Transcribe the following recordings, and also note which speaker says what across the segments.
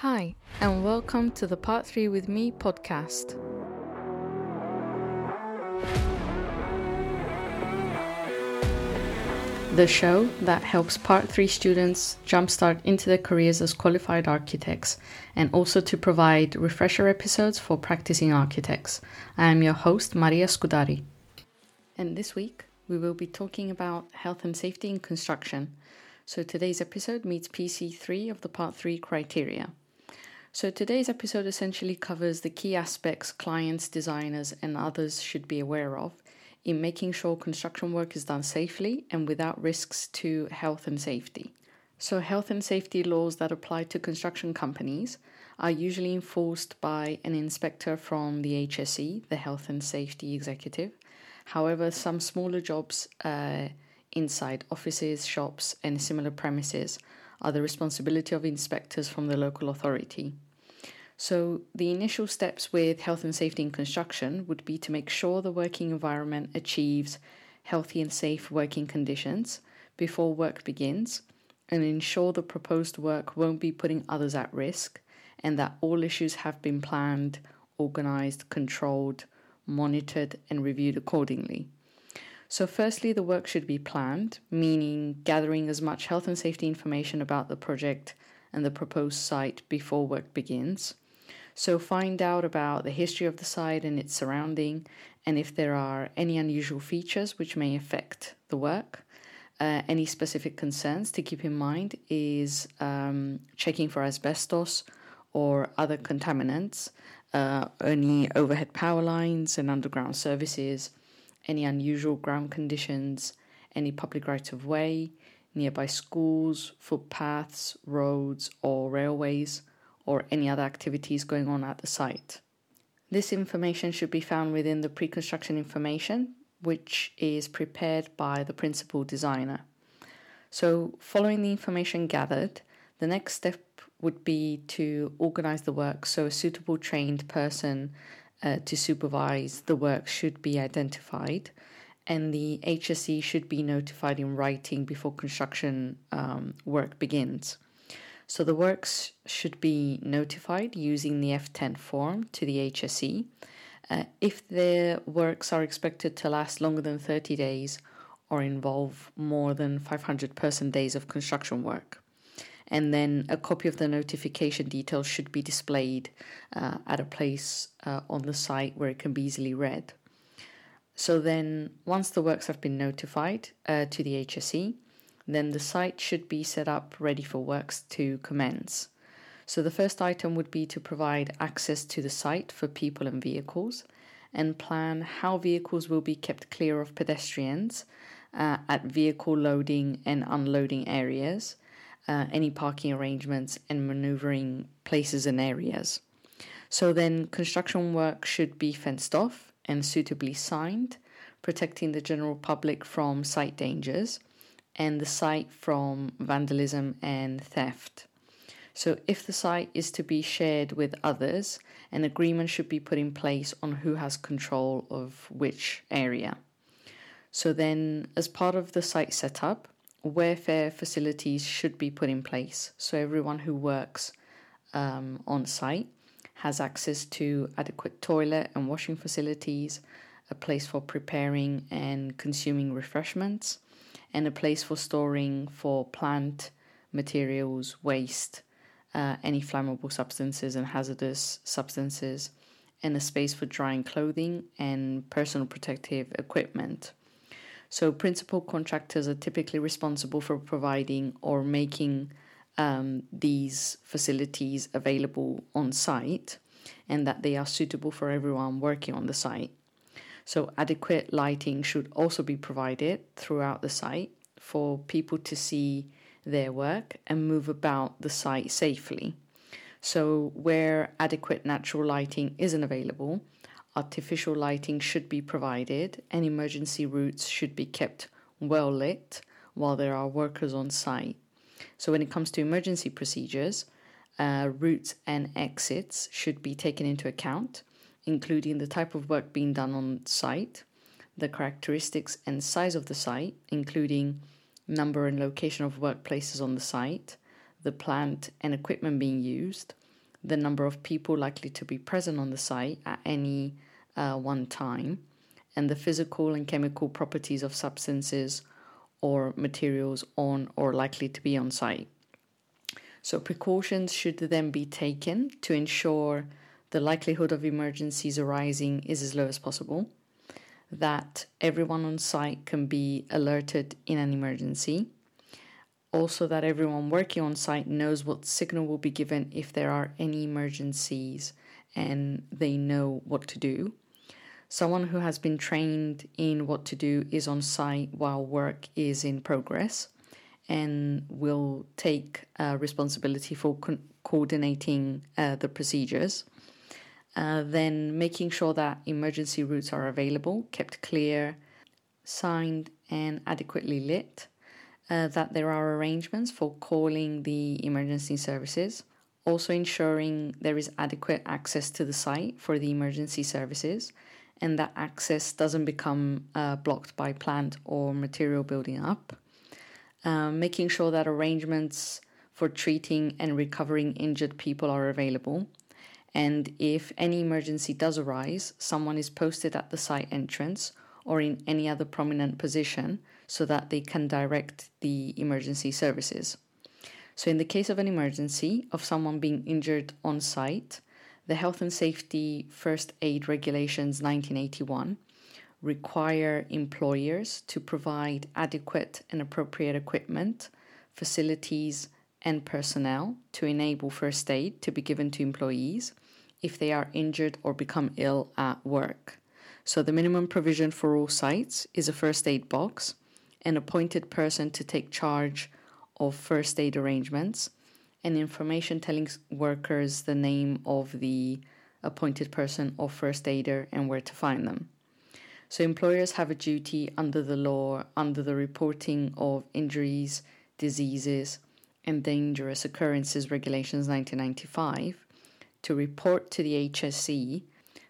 Speaker 1: Hi, and welcome to the Part 3 with Me podcast. The show that helps Part 3 students jumpstart into their careers as qualified architects and also to provide refresher episodes for practicing architects. I am your host, Maria Scudari. And this week, we will be talking about health and safety in construction. So today's episode meets PC3 of the Part 3 criteria. So today's episode essentially covers the key aspects clients, designers, and others should be aware of in making sure construction work is done safely and without risks to health and safety. So, health and safety laws that apply to construction companies are usually enforced by an inspector from the HSE, the Health and Safety Executive. However, some smaller jobs uh, inside offices, shops, and similar premises are the responsibility of inspectors from the local authority. So, the initial steps with health and safety in construction would be to make sure the working environment achieves healthy and safe working conditions before work begins and ensure the proposed work won't be putting others at risk and that all issues have been planned, organized, controlled, monitored, and reviewed accordingly. So, firstly, the work should be planned, meaning gathering as much health and safety information about the project and the proposed site before work begins. So, find out about the history of the site and its surrounding, and if there are any unusual features which may affect the work. Uh, any specific concerns to keep in mind is um, checking for asbestos or other contaminants, uh, any overhead power lines and underground services, any unusual ground conditions, any public right of way, nearby schools, footpaths, roads, or railways, or any other activities going on at the site. This information should be found within the pre construction information, which is prepared by the principal designer. So, following the information gathered, the next step would be to organize the work so a suitable trained person uh, to supervise the work should be identified, and the HSE should be notified in writing before construction um, work begins. So the works should be notified using the F10 form to the HSE. Uh, if the works are expected to last longer than 30 days or involve more than 500 person days of construction work. And then a copy of the notification details should be displayed uh, at a place uh, on the site where it can be easily read. So then, once the works have been notified uh, to the HSE, then the site should be set up ready for works to commence. So the first item would be to provide access to the site for people and vehicles and plan how vehicles will be kept clear of pedestrians uh, at vehicle loading and unloading areas, uh, any parking arrangements, and maneuvering places and areas. So then, construction work should be fenced off and suitably signed, protecting the general public from site dangers and the site from vandalism and theft. So, if the site is to be shared with others, an agreement should be put in place on who has control of which area. So, then, as part of the site setup, welfare facilities should be put in place. So, everyone who works um, on site has access to adequate toilet and washing facilities, a place for preparing and consuming refreshments, and a place for storing for plant materials, waste, uh, any flammable substances and hazardous substances, and a space for drying clothing and personal protective equipment. So, principal contractors are typically responsible for providing or making um, these facilities available on site and that they are suitable for everyone working on the site. So, adequate lighting should also be provided throughout the site for people to see their work and move about the site safely. So, where adequate natural lighting isn't available, artificial lighting should be provided and emergency routes should be kept well lit while there are workers on site. So, when it comes to emergency procedures, uh, routes and exits should be taken into account including the type of work being done on site, the characteristics and size of the site, including number and location of workplaces on the site, the plant and equipment being used, the number of people likely to be present on the site at any uh, one time, and the physical and chemical properties of substances or materials on or likely to be on site. So, precautions should then be taken to ensure the likelihood of emergencies arising is as low as possible, that everyone on site can be alerted in an emergency, also that everyone working on site knows what signal will be given if there are any emergencies and they know what to do. Someone who has been trained in what to do is on site while work is in progress and will take uh, responsibility for co- coordinating uh, the procedures. Uh, then making sure that emergency routes are available, kept clear, signed, and adequately lit. Uh, that there are arrangements for calling the emergency services. Also, ensuring there is adequate access to the site for the emergency services and that access doesn't become uh, blocked by plant or material building up. Um, making sure that arrangements for treating and recovering injured people are available. And if any emergency does arise, someone is posted at the site entrance or in any other prominent position so that they can direct the emergency services. So, in the case of an emergency of someone being injured on site, the Health and Safety First Aid Regulations 1981 require employers to provide adequate and appropriate equipment, facilities, and personnel to enable first aid to be given to employees if they are injured or become ill at work. So, the minimum provision for all sites is a first aid box, an appointed person to take charge of first aid arrangements, and information telling workers the name of the appointed person or first aider and where to find them. So, employers have a duty under the law, under the reporting of injuries, diseases, and dangerous occurrences regulations 1995 to report to the HSE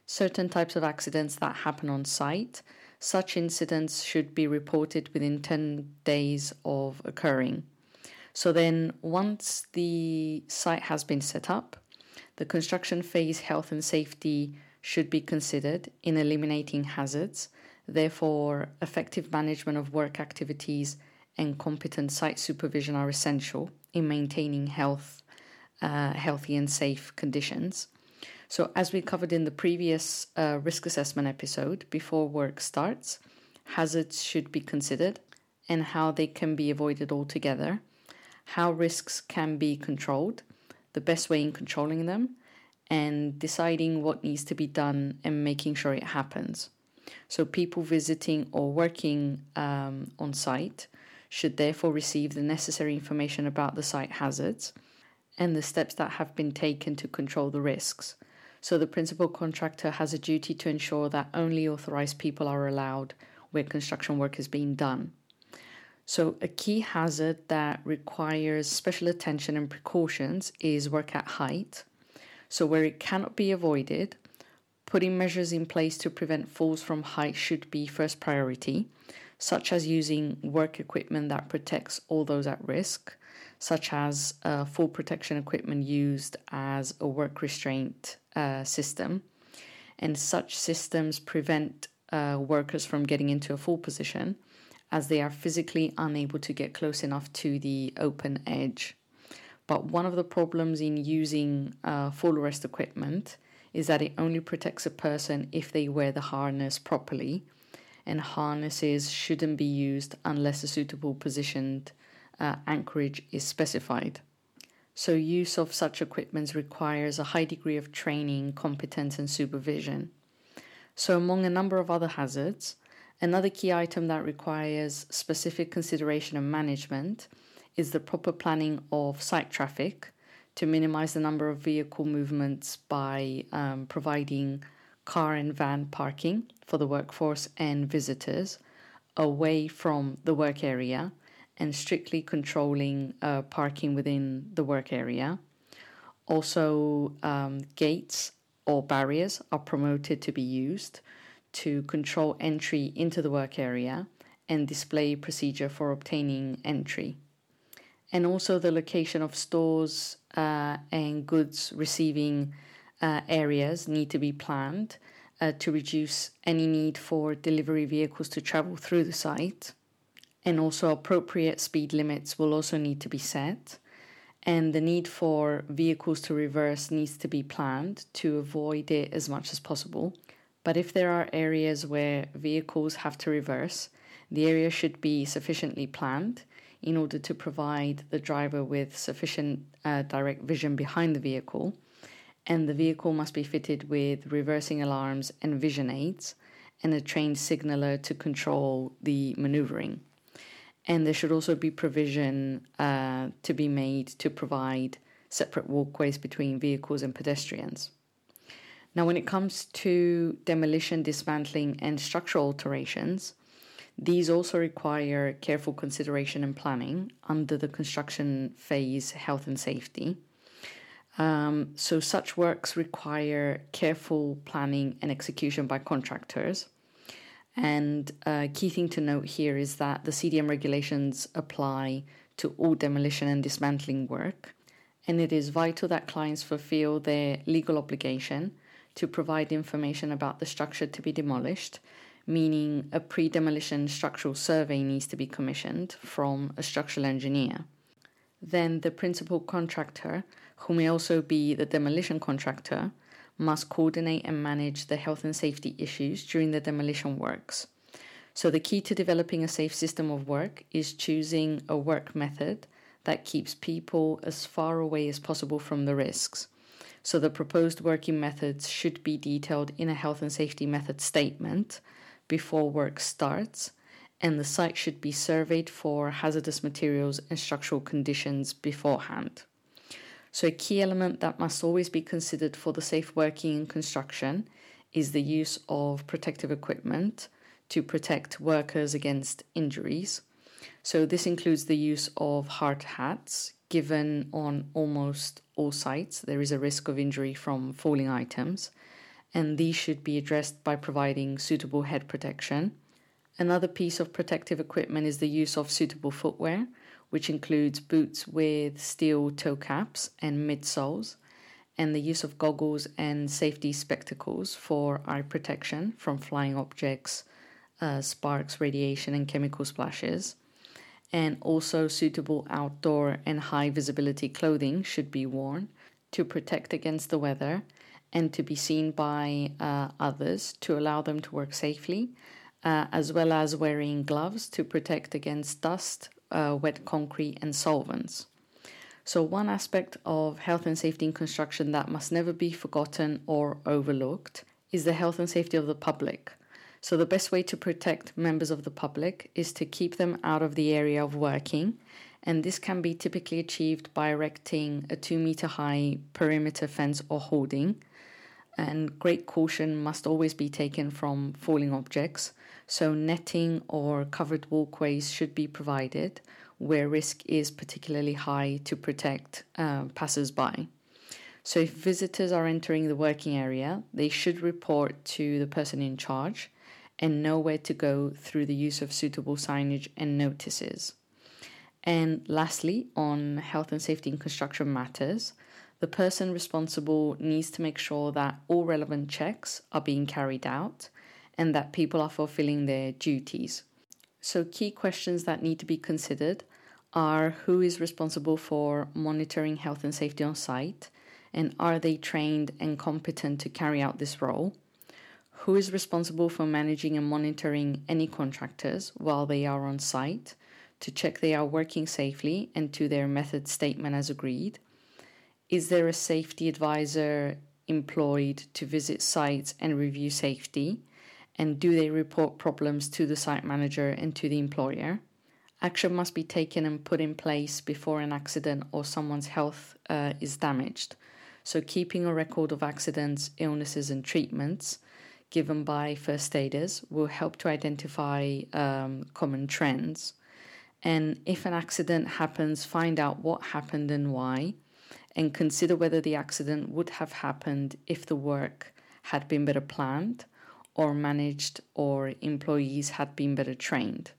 Speaker 1: certain types of accidents that happen on site. Such incidents should be reported within 10 days of occurring. So then, once the site has been set up, the construction phase health and safety should be considered in eliminating hazards. Therefore, effective management of work activities and competent site supervision are essential in maintaining health, uh, healthy and safe conditions. So, as we covered in the previous uh, risk assessment episode, before work starts, hazards should be considered and how they can be avoided altogether how risks can be controlled, the best way in controlling them, and deciding what needs to be done and making sure it happens. So, people visiting or working um, on site should therefore receive the necessary information about the site hazards and the steps that have been taken to control the risks. So, the principal contractor has a duty to ensure that only authorized people are allowed where construction work is being done. So, a key hazard that requires special attention and precautions is work at height. So, where it cannot be avoided, putting measures in place to prevent falls from height should be first priority, such as using work equipment that protects all those at risk, such as uh, fall protection equipment used as a work restraint uh, system. And such systems prevent uh, workers from getting into a full position as they are physically unable to get close enough to the open edge. But one of the problems in using uh, fall arrest equipment is that it only protects a person if they wear the harness properly, and harnesses shouldn't be used unless a suitable positioned uh, anchorage is specified. So, use of such equipment requires a high degree of training, competence, and supervision. So, among a number of other hazards, Another key item that requires specific consideration and management is the proper planning of site traffic to minimize the number of vehicle movements by um, providing car and van parking for the workforce and visitors away from the work area and strictly controlling uh, parking within the work area. Also, um, gates or barriers are promoted to be used to control entry into the work area and display procedure for obtaining entry. and also the location of stores uh, and goods receiving uh, areas need to be planned uh, to reduce any need for delivery vehicles to travel through the site. And also, appropriate speed limits will also need to be set. And the need for vehicles to reverse needs to be planned to avoid it as much as possible. But if there are areas where vehicles have to reverse, the area should be sufficiently planned in order to provide the driver with sufficient uh, direct vision behind the vehicle and the vehicle must be fitted with reversing alarms and vision aids and a trained signaler to control the maneuvering. And there should also be provision uh, to be made to provide separate walkways between vehicles and pedestrians. Now, when it comes to demolition, dismantling, and structural alterations, these also require careful consideration and planning under the construction phase health and safety. Um, so, such works require careful planning and execution by contractors. And a key thing to note here is that the CDM regulations apply to all demolition and dismantling work. And it is vital that clients fulfill their legal obligation to provide information about the structure to be demolished, meaning a pre demolition structural survey needs to be commissioned from a structural engineer then the principal contractor, who may also be the demolition contractor, must coordinate and manage the health and safety issues during the demolition works. So, the key to developing a safe system of work is choosing a work method that keeps people as far away as possible from the risks. So, the proposed working methods should be detailed in a health and safety method statement before work starts and the site should be surveyed for hazardous materials and structural conditions beforehand. So, a key element that must always be considered for the safe working in construction is the use of protective equipment to protect workers against injuries. So, this includes the use of hard hats, given on almost all sites there is a risk of injury from falling items, and these should be addressed by providing suitable head protection. Another piece of protective equipment is the use of suitable footwear, which includes boots with steel toe caps and midsoles, and the use of goggles and safety spectacles for eye protection from flying objects, uh, sparks, radiation, and chemical splashes. And also, suitable outdoor and high visibility clothing should be worn to protect against the weather and to be seen by uh, others to allow them to work safely uh, as well as wearing gloves to protect against dust, uh, wet concrete, and solvents. So, one aspect of health and safety in construction that must never be forgotten or overlooked is the health and safety of the public. So, the best way to protect members of the public is to keep them out of the area of working, and this can be typically achieved by erecting a two meter high perimeter fence or hoarding and great caution must always be taken from falling objects, so netting or covered walkways should be provided where risk is particularly high to protect uh, passers by. So, if visitors are entering the working area, they should report to the person in charge and know where to go through the use of suitable signage and notices. And lastly, on health and safety in construction matters, the person responsible needs to make sure that all relevant checks are being carried out and that people are fulfilling their duties. So, key questions that need to be considered are who is responsible for monitoring health and safety on site, and are they trained and competent to carry out this role? Who is responsible for managing and monitoring any contractors while they are on site to check they are working safely and to their method statement as agreed? Is there a safety advisor employed to visit sites and review safety? And do they report problems to the site manager and to the employer? Action must be taken and put in place before an accident or someone's health uh, is damaged. So, keeping a record of accidents, illnesses, and treatments given by first aiders will help to identify um, common trends. And if an accident happens, find out what happened and why and consider whether the accident would have happened if the work had been better planned or managed or employees had been better trained.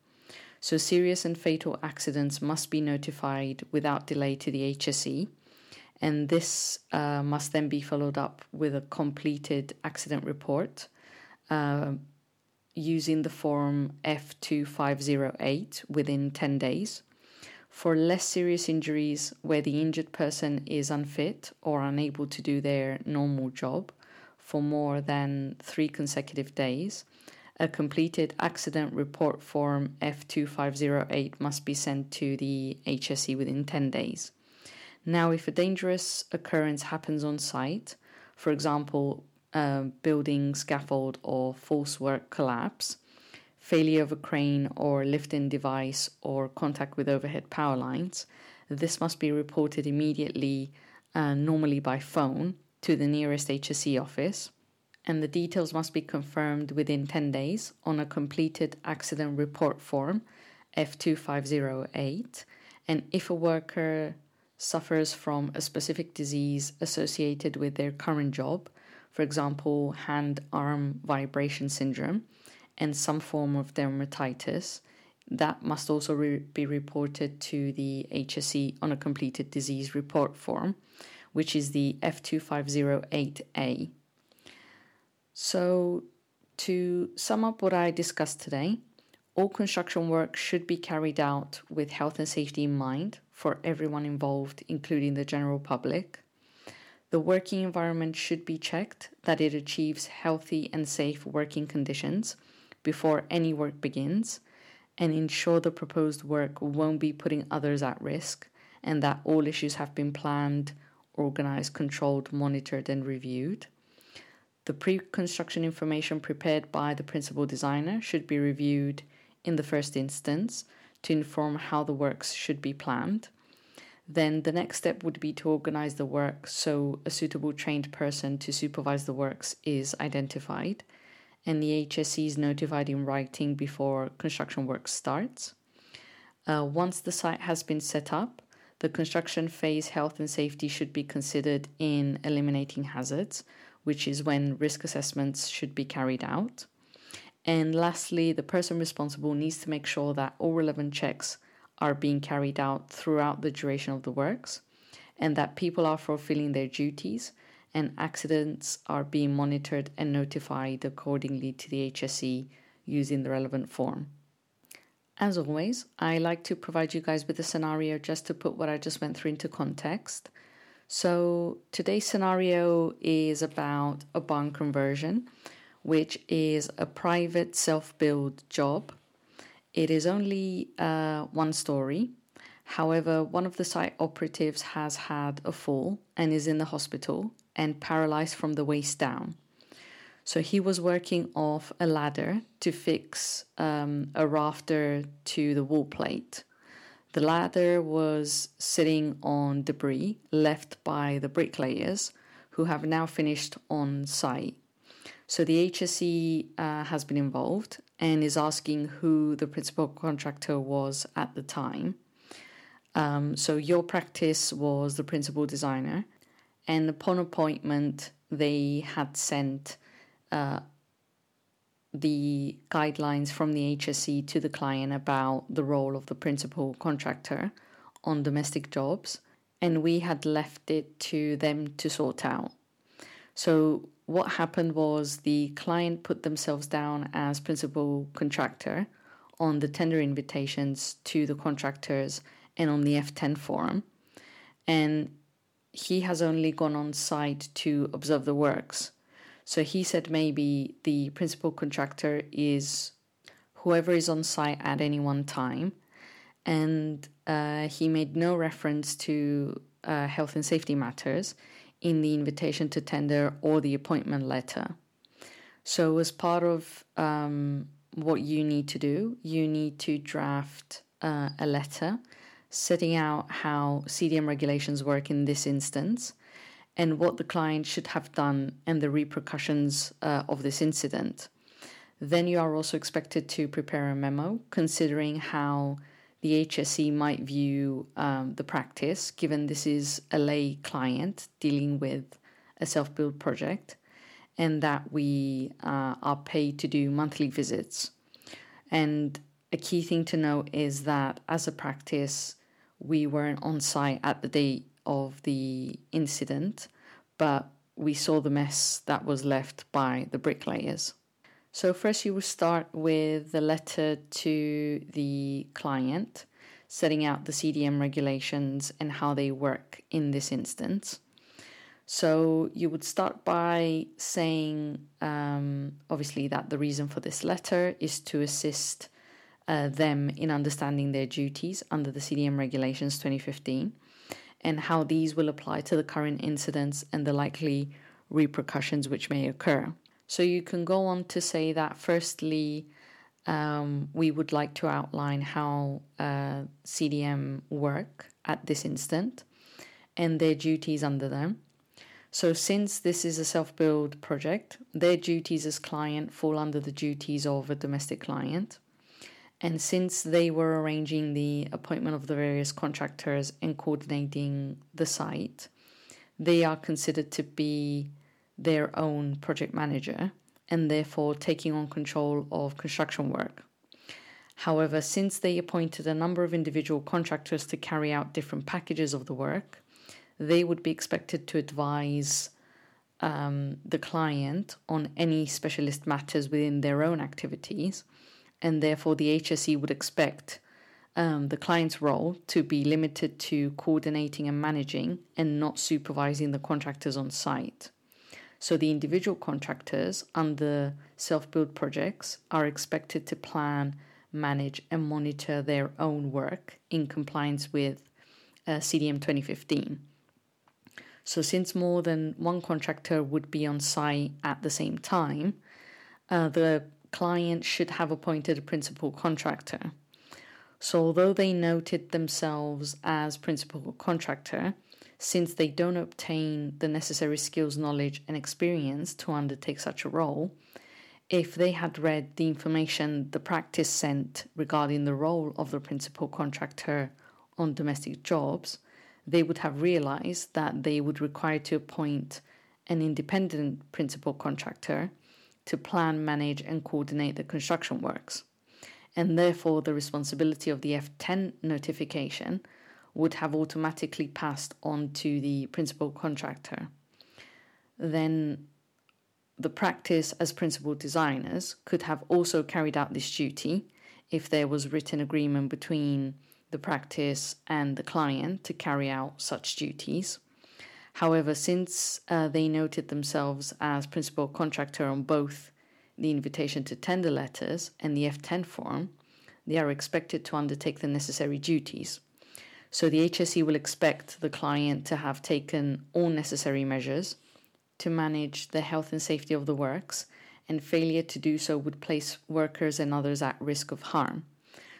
Speaker 1: So, serious and fatal accidents must be notified without delay to the HSE, and this uh, must then be followed up with a completed accident report uh, using the form F2508 within 10 days. For less serious injuries where the injured person is unfit or unable to do their normal job for more than three consecutive days, a completed accident report form F2508 must be sent to the HSE within 10 days. Now, if a dangerous occurrence happens on site, for example, a building scaffold or false work collapse, failure of a crane or lifting device, or contact with overhead power lines, this must be reported immediately, uh, normally by phone, to the nearest HSE office and the details must be confirmed within 10 days on a completed accident report form F2508. And if a worker suffers from a specific disease associated with their current job, for example, hand arm vibration syndrome, and some form of dermatitis, that must also re- be reported to the HSE on a completed disease report form, which is the F2508A. So, to sum up what I discussed today, all construction work should be carried out with health and safety in mind for everyone involved, including the general public. The working environment should be checked that it achieves healthy and safe working conditions before any work begins, and ensure the proposed work won't be putting others at risk, and that all issues have been planned, organized, controlled, monitored, and reviewed. The pre construction information prepared by the principal designer should be reviewed in the first instance to inform how the works should be planned. Then the next step would be to organize the work so a suitable trained person to supervise the works is identified and the HSE is notified in writing before construction work starts. Uh, once the site has been set up, the construction phase health and safety should be considered in eliminating hazards, which is when risk assessments should be carried out. And lastly, the person responsible needs to make sure that all relevant checks are being carried out throughout the duration of the works and that people are fulfilling their duties and accidents are being monitored and notified accordingly to the HSE using the relevant form. As always, I like to provide you guys with a scenario just to put what I just went through into context. So today's scenario is about a barn conversion, which is a private self-build job. It is only uh, one story. However, one of the site operatives has had a fall and is in the hospital and paralyzed from the waist down. So he was working off a ladder to fix um, a rafter to the wall plate. The ladder was sitting on debris left by the bricklayers who have now finished on site. So the HSE uh, has been involved and is asking who the principal contractor was at the time. Um, so your practice was the principal designer, and upon appointment, they had sent uh, the guidelines from the HSE to the client about the role of the principal contractor on domestic jobs, and we had left it to them to sort out. So, what happened was the client put themselves down as principal contractor on the tender invitations to the contractors and on the F10 forum, and he has only gone on site to observe the works so he said maybe the principal contractor is whoever is on site at any one time. And uh, he made no reference to uh, health and safety matters in the invitation to tender or the appointment letter. So, as part of um, what you need to do, you need to draft uh, a letter setting out how CDM regulations work in this instance and what the client should have done and the repercussions uh, of this incident. Then you are also expected to prepare a memo considering how the HSE might view um, the practice, given this is a lay client dealing with a self build project, and that we uh, are paid to do monthly visits. And a key thing to note is that as a practice, we weren't on site at the date of the incident, but we saw the mess that was left by the bricklayers. So, first, you will start with the letter to the client, setting out the CDM regulations and how they work in this instance. So, you would start by saying, um, obviously, that the reason for this letter is to assist uh, them in understanding their duties under the CDM regulations 2015 and how these will apply to the current incidents and the likely repercussions which may occur. So you can go on to say that, firstly, um, we would like to outline how uh, CDM work at this instant and their duties under them. So, since this is a self build project, their duties as client fall under the duties of a domestic client. And since they were arranging the appointment of the various contractors and coordinating the site, they are considered to be their own project manager and therefore taking on control of construction work. However, since they appointed a number of individual contractors to carry out different packages of the work, they would be expected to advise um, the client on any specialist matters within their own activities and therefore the HSE would expect um, the client's role to be limited to coordinating and managing and not supervising the contractors on site. So the individual contractors under self build projects are expected to plan, manage, and monitor their own work in compliance with uh, CDM 2015. So, since more than one contractor would be on site at the same time, uh, the client should have appointed a principal contractor. So, although they noted themselves as principal contractor, since they don't obtain the necessary skills, knowledge, and experience to undertake such a role, if they had read the information the practice sent regarding the role of the principal contractor on domestic jobs, they would have realized that they would require to appoint an independent principal contractor to plan, manage, and coordinate the construction works. And therefore, the responsibility of the F10 notification would have automatically passed on to the principal contractor. Then, the practice as principal designers could have also carried out this duty if there was written agreement between the practice and the client to carry out such duties. However, since uh, they noted themselves as principal contractor on both the invitation to tender letters and the F10 form, they are expected to undertake the necessary duties. So the HSE will expect the client to have taken all necessary measures to manage the health and safety of the works, and failure to do so would place workers and others at risk of harm.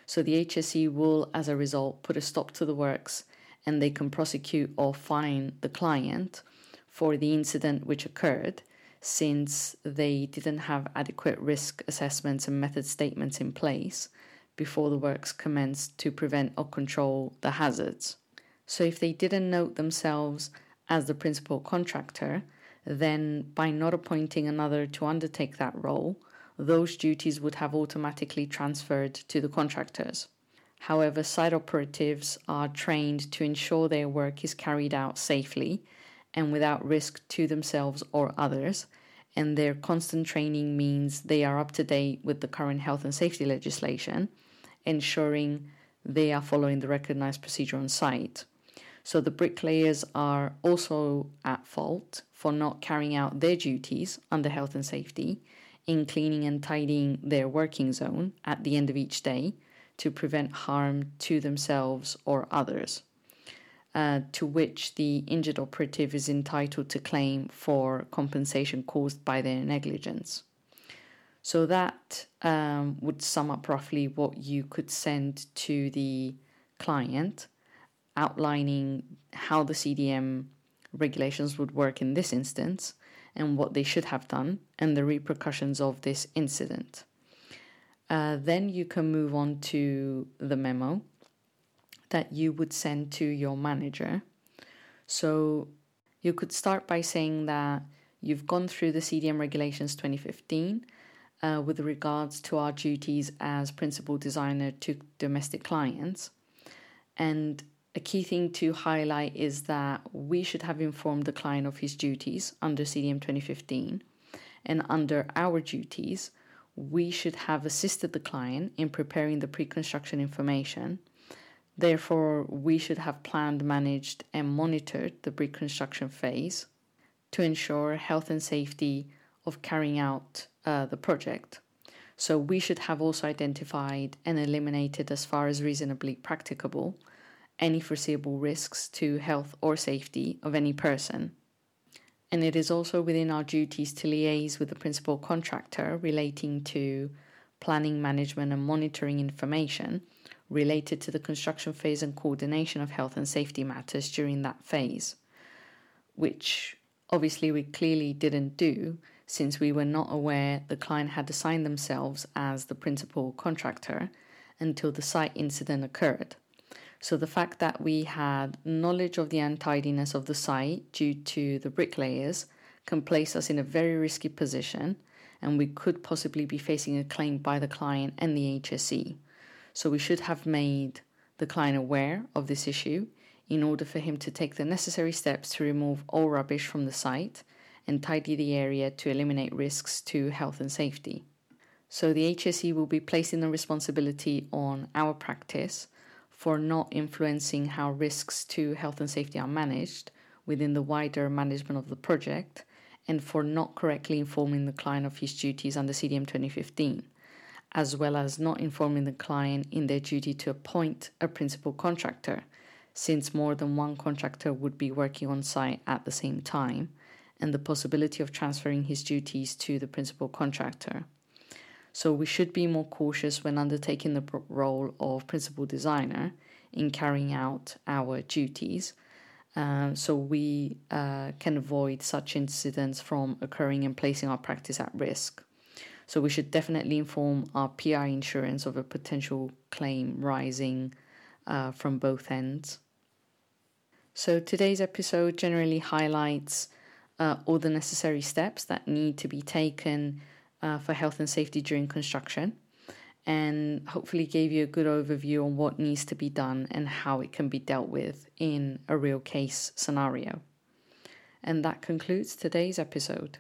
Speaker 1: So the HSE will, as a result, put a stop to the works and they can prosecute or fine the client for the incident which occurred since they didn't have adequate risk assessments and method statements in place before the works commenced to prevent or control the hazards. So, if they didn't note themselves as the principal contractor, then by not appointing another to undertake that role, those duties would have automatically transferred to the contractors. However, site operatives are trained to ensure their work is carried out safely and without risk to themselves or others, and their constant training means they are up to date with the current health and safety legislation, ensuring they are following the recognized procedure on site. So the bricklayers are also at fault for not carrying out their duties under health and safety in cleaning and tidying their working zone at the end of each day to prevent harm to themselves or others, uh, to which the injured operative is entitled to claim for compensation caused by their negligence. So that um, would sum up roughly what you could send to the client, outlining how the CDM regulations would work in this instance and what they should have done and the repercussions of this incident. Uh, then you can move on to the memo that you would send to your manager. So you could start by saying that you've gone through the CDM regulations 2015 uh, with regards to our duties as principal designer to domestic clients. And a key thing to highlight is that we should have informed the client of his duties under CDM 2015, and under our duties, we should have assisted the client in preparing the pre construction information. Therefore, we should have planned, managed, and monitored the pre construction phase to ensure health and safety of carrying out uh, the project. So we should have also identified and eliminated, as far as reasonably practicable, any foreseeable risks to health or safety of any person. And it is also within our duties to liaise with the principal contractor relating to planning, management, and monitoring information related to the construction phase and coordination of health and safety matters during that phase, which obviously we clearly didn't do since we were not aware the client had assigned themselves as the principal contractor until the site incident occurred. So the fact that we had knowledge of the untidiness of the site due to the bricklayers can place us in a very risky position and we could possibly be facing a claim by the client and the HSE. So we should have made the client aware of this issue in order for him to take the necessary steps to remove all rubbish from the site and tidy the area to eliminate risks to health and safety. So the HSE will be placing the responsibility on our practice for not influencing how risks to health and safety are managed within the wider management of the project and for not correctly informing the client of his duties under CDM 2015, as well as not informing the client in their duty to appoint a principal contractor, since more than one contractor would be working on site at the same time and the possibility of transferring his duties to the principal contractor. So we should be more cautious when undertaking the role of principal designer in carrying out our duties. Um, so we uh, can avoid such incidents from occurring and placing our practice at risk. So we should definitely inform our PI insurance of a potential claim rising uh, from both ends. So today's episode generally highlights uh, all the necessary steps that need to be taken uh, for health and safety during construction and hopefully gave you a good overview on what needs to be done and how it can be dealt with in a real case scenario. And that concludes today's episode.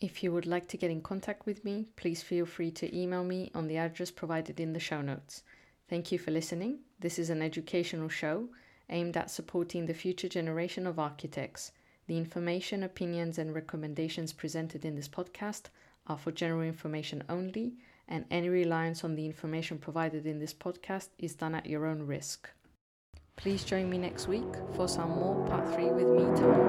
Speaker 1: If you would like to get in contact with me, please feel free to email me on the address provided in the show notes. Thank you for listening. This is an educational show aimed at supporting the future generation of architects the information, opinions, and recommendations presented in this podcast are for general information only, and any reliance on the information provided in this podcast is done at your own risk. Please join me next week for some more Part 3 with me time.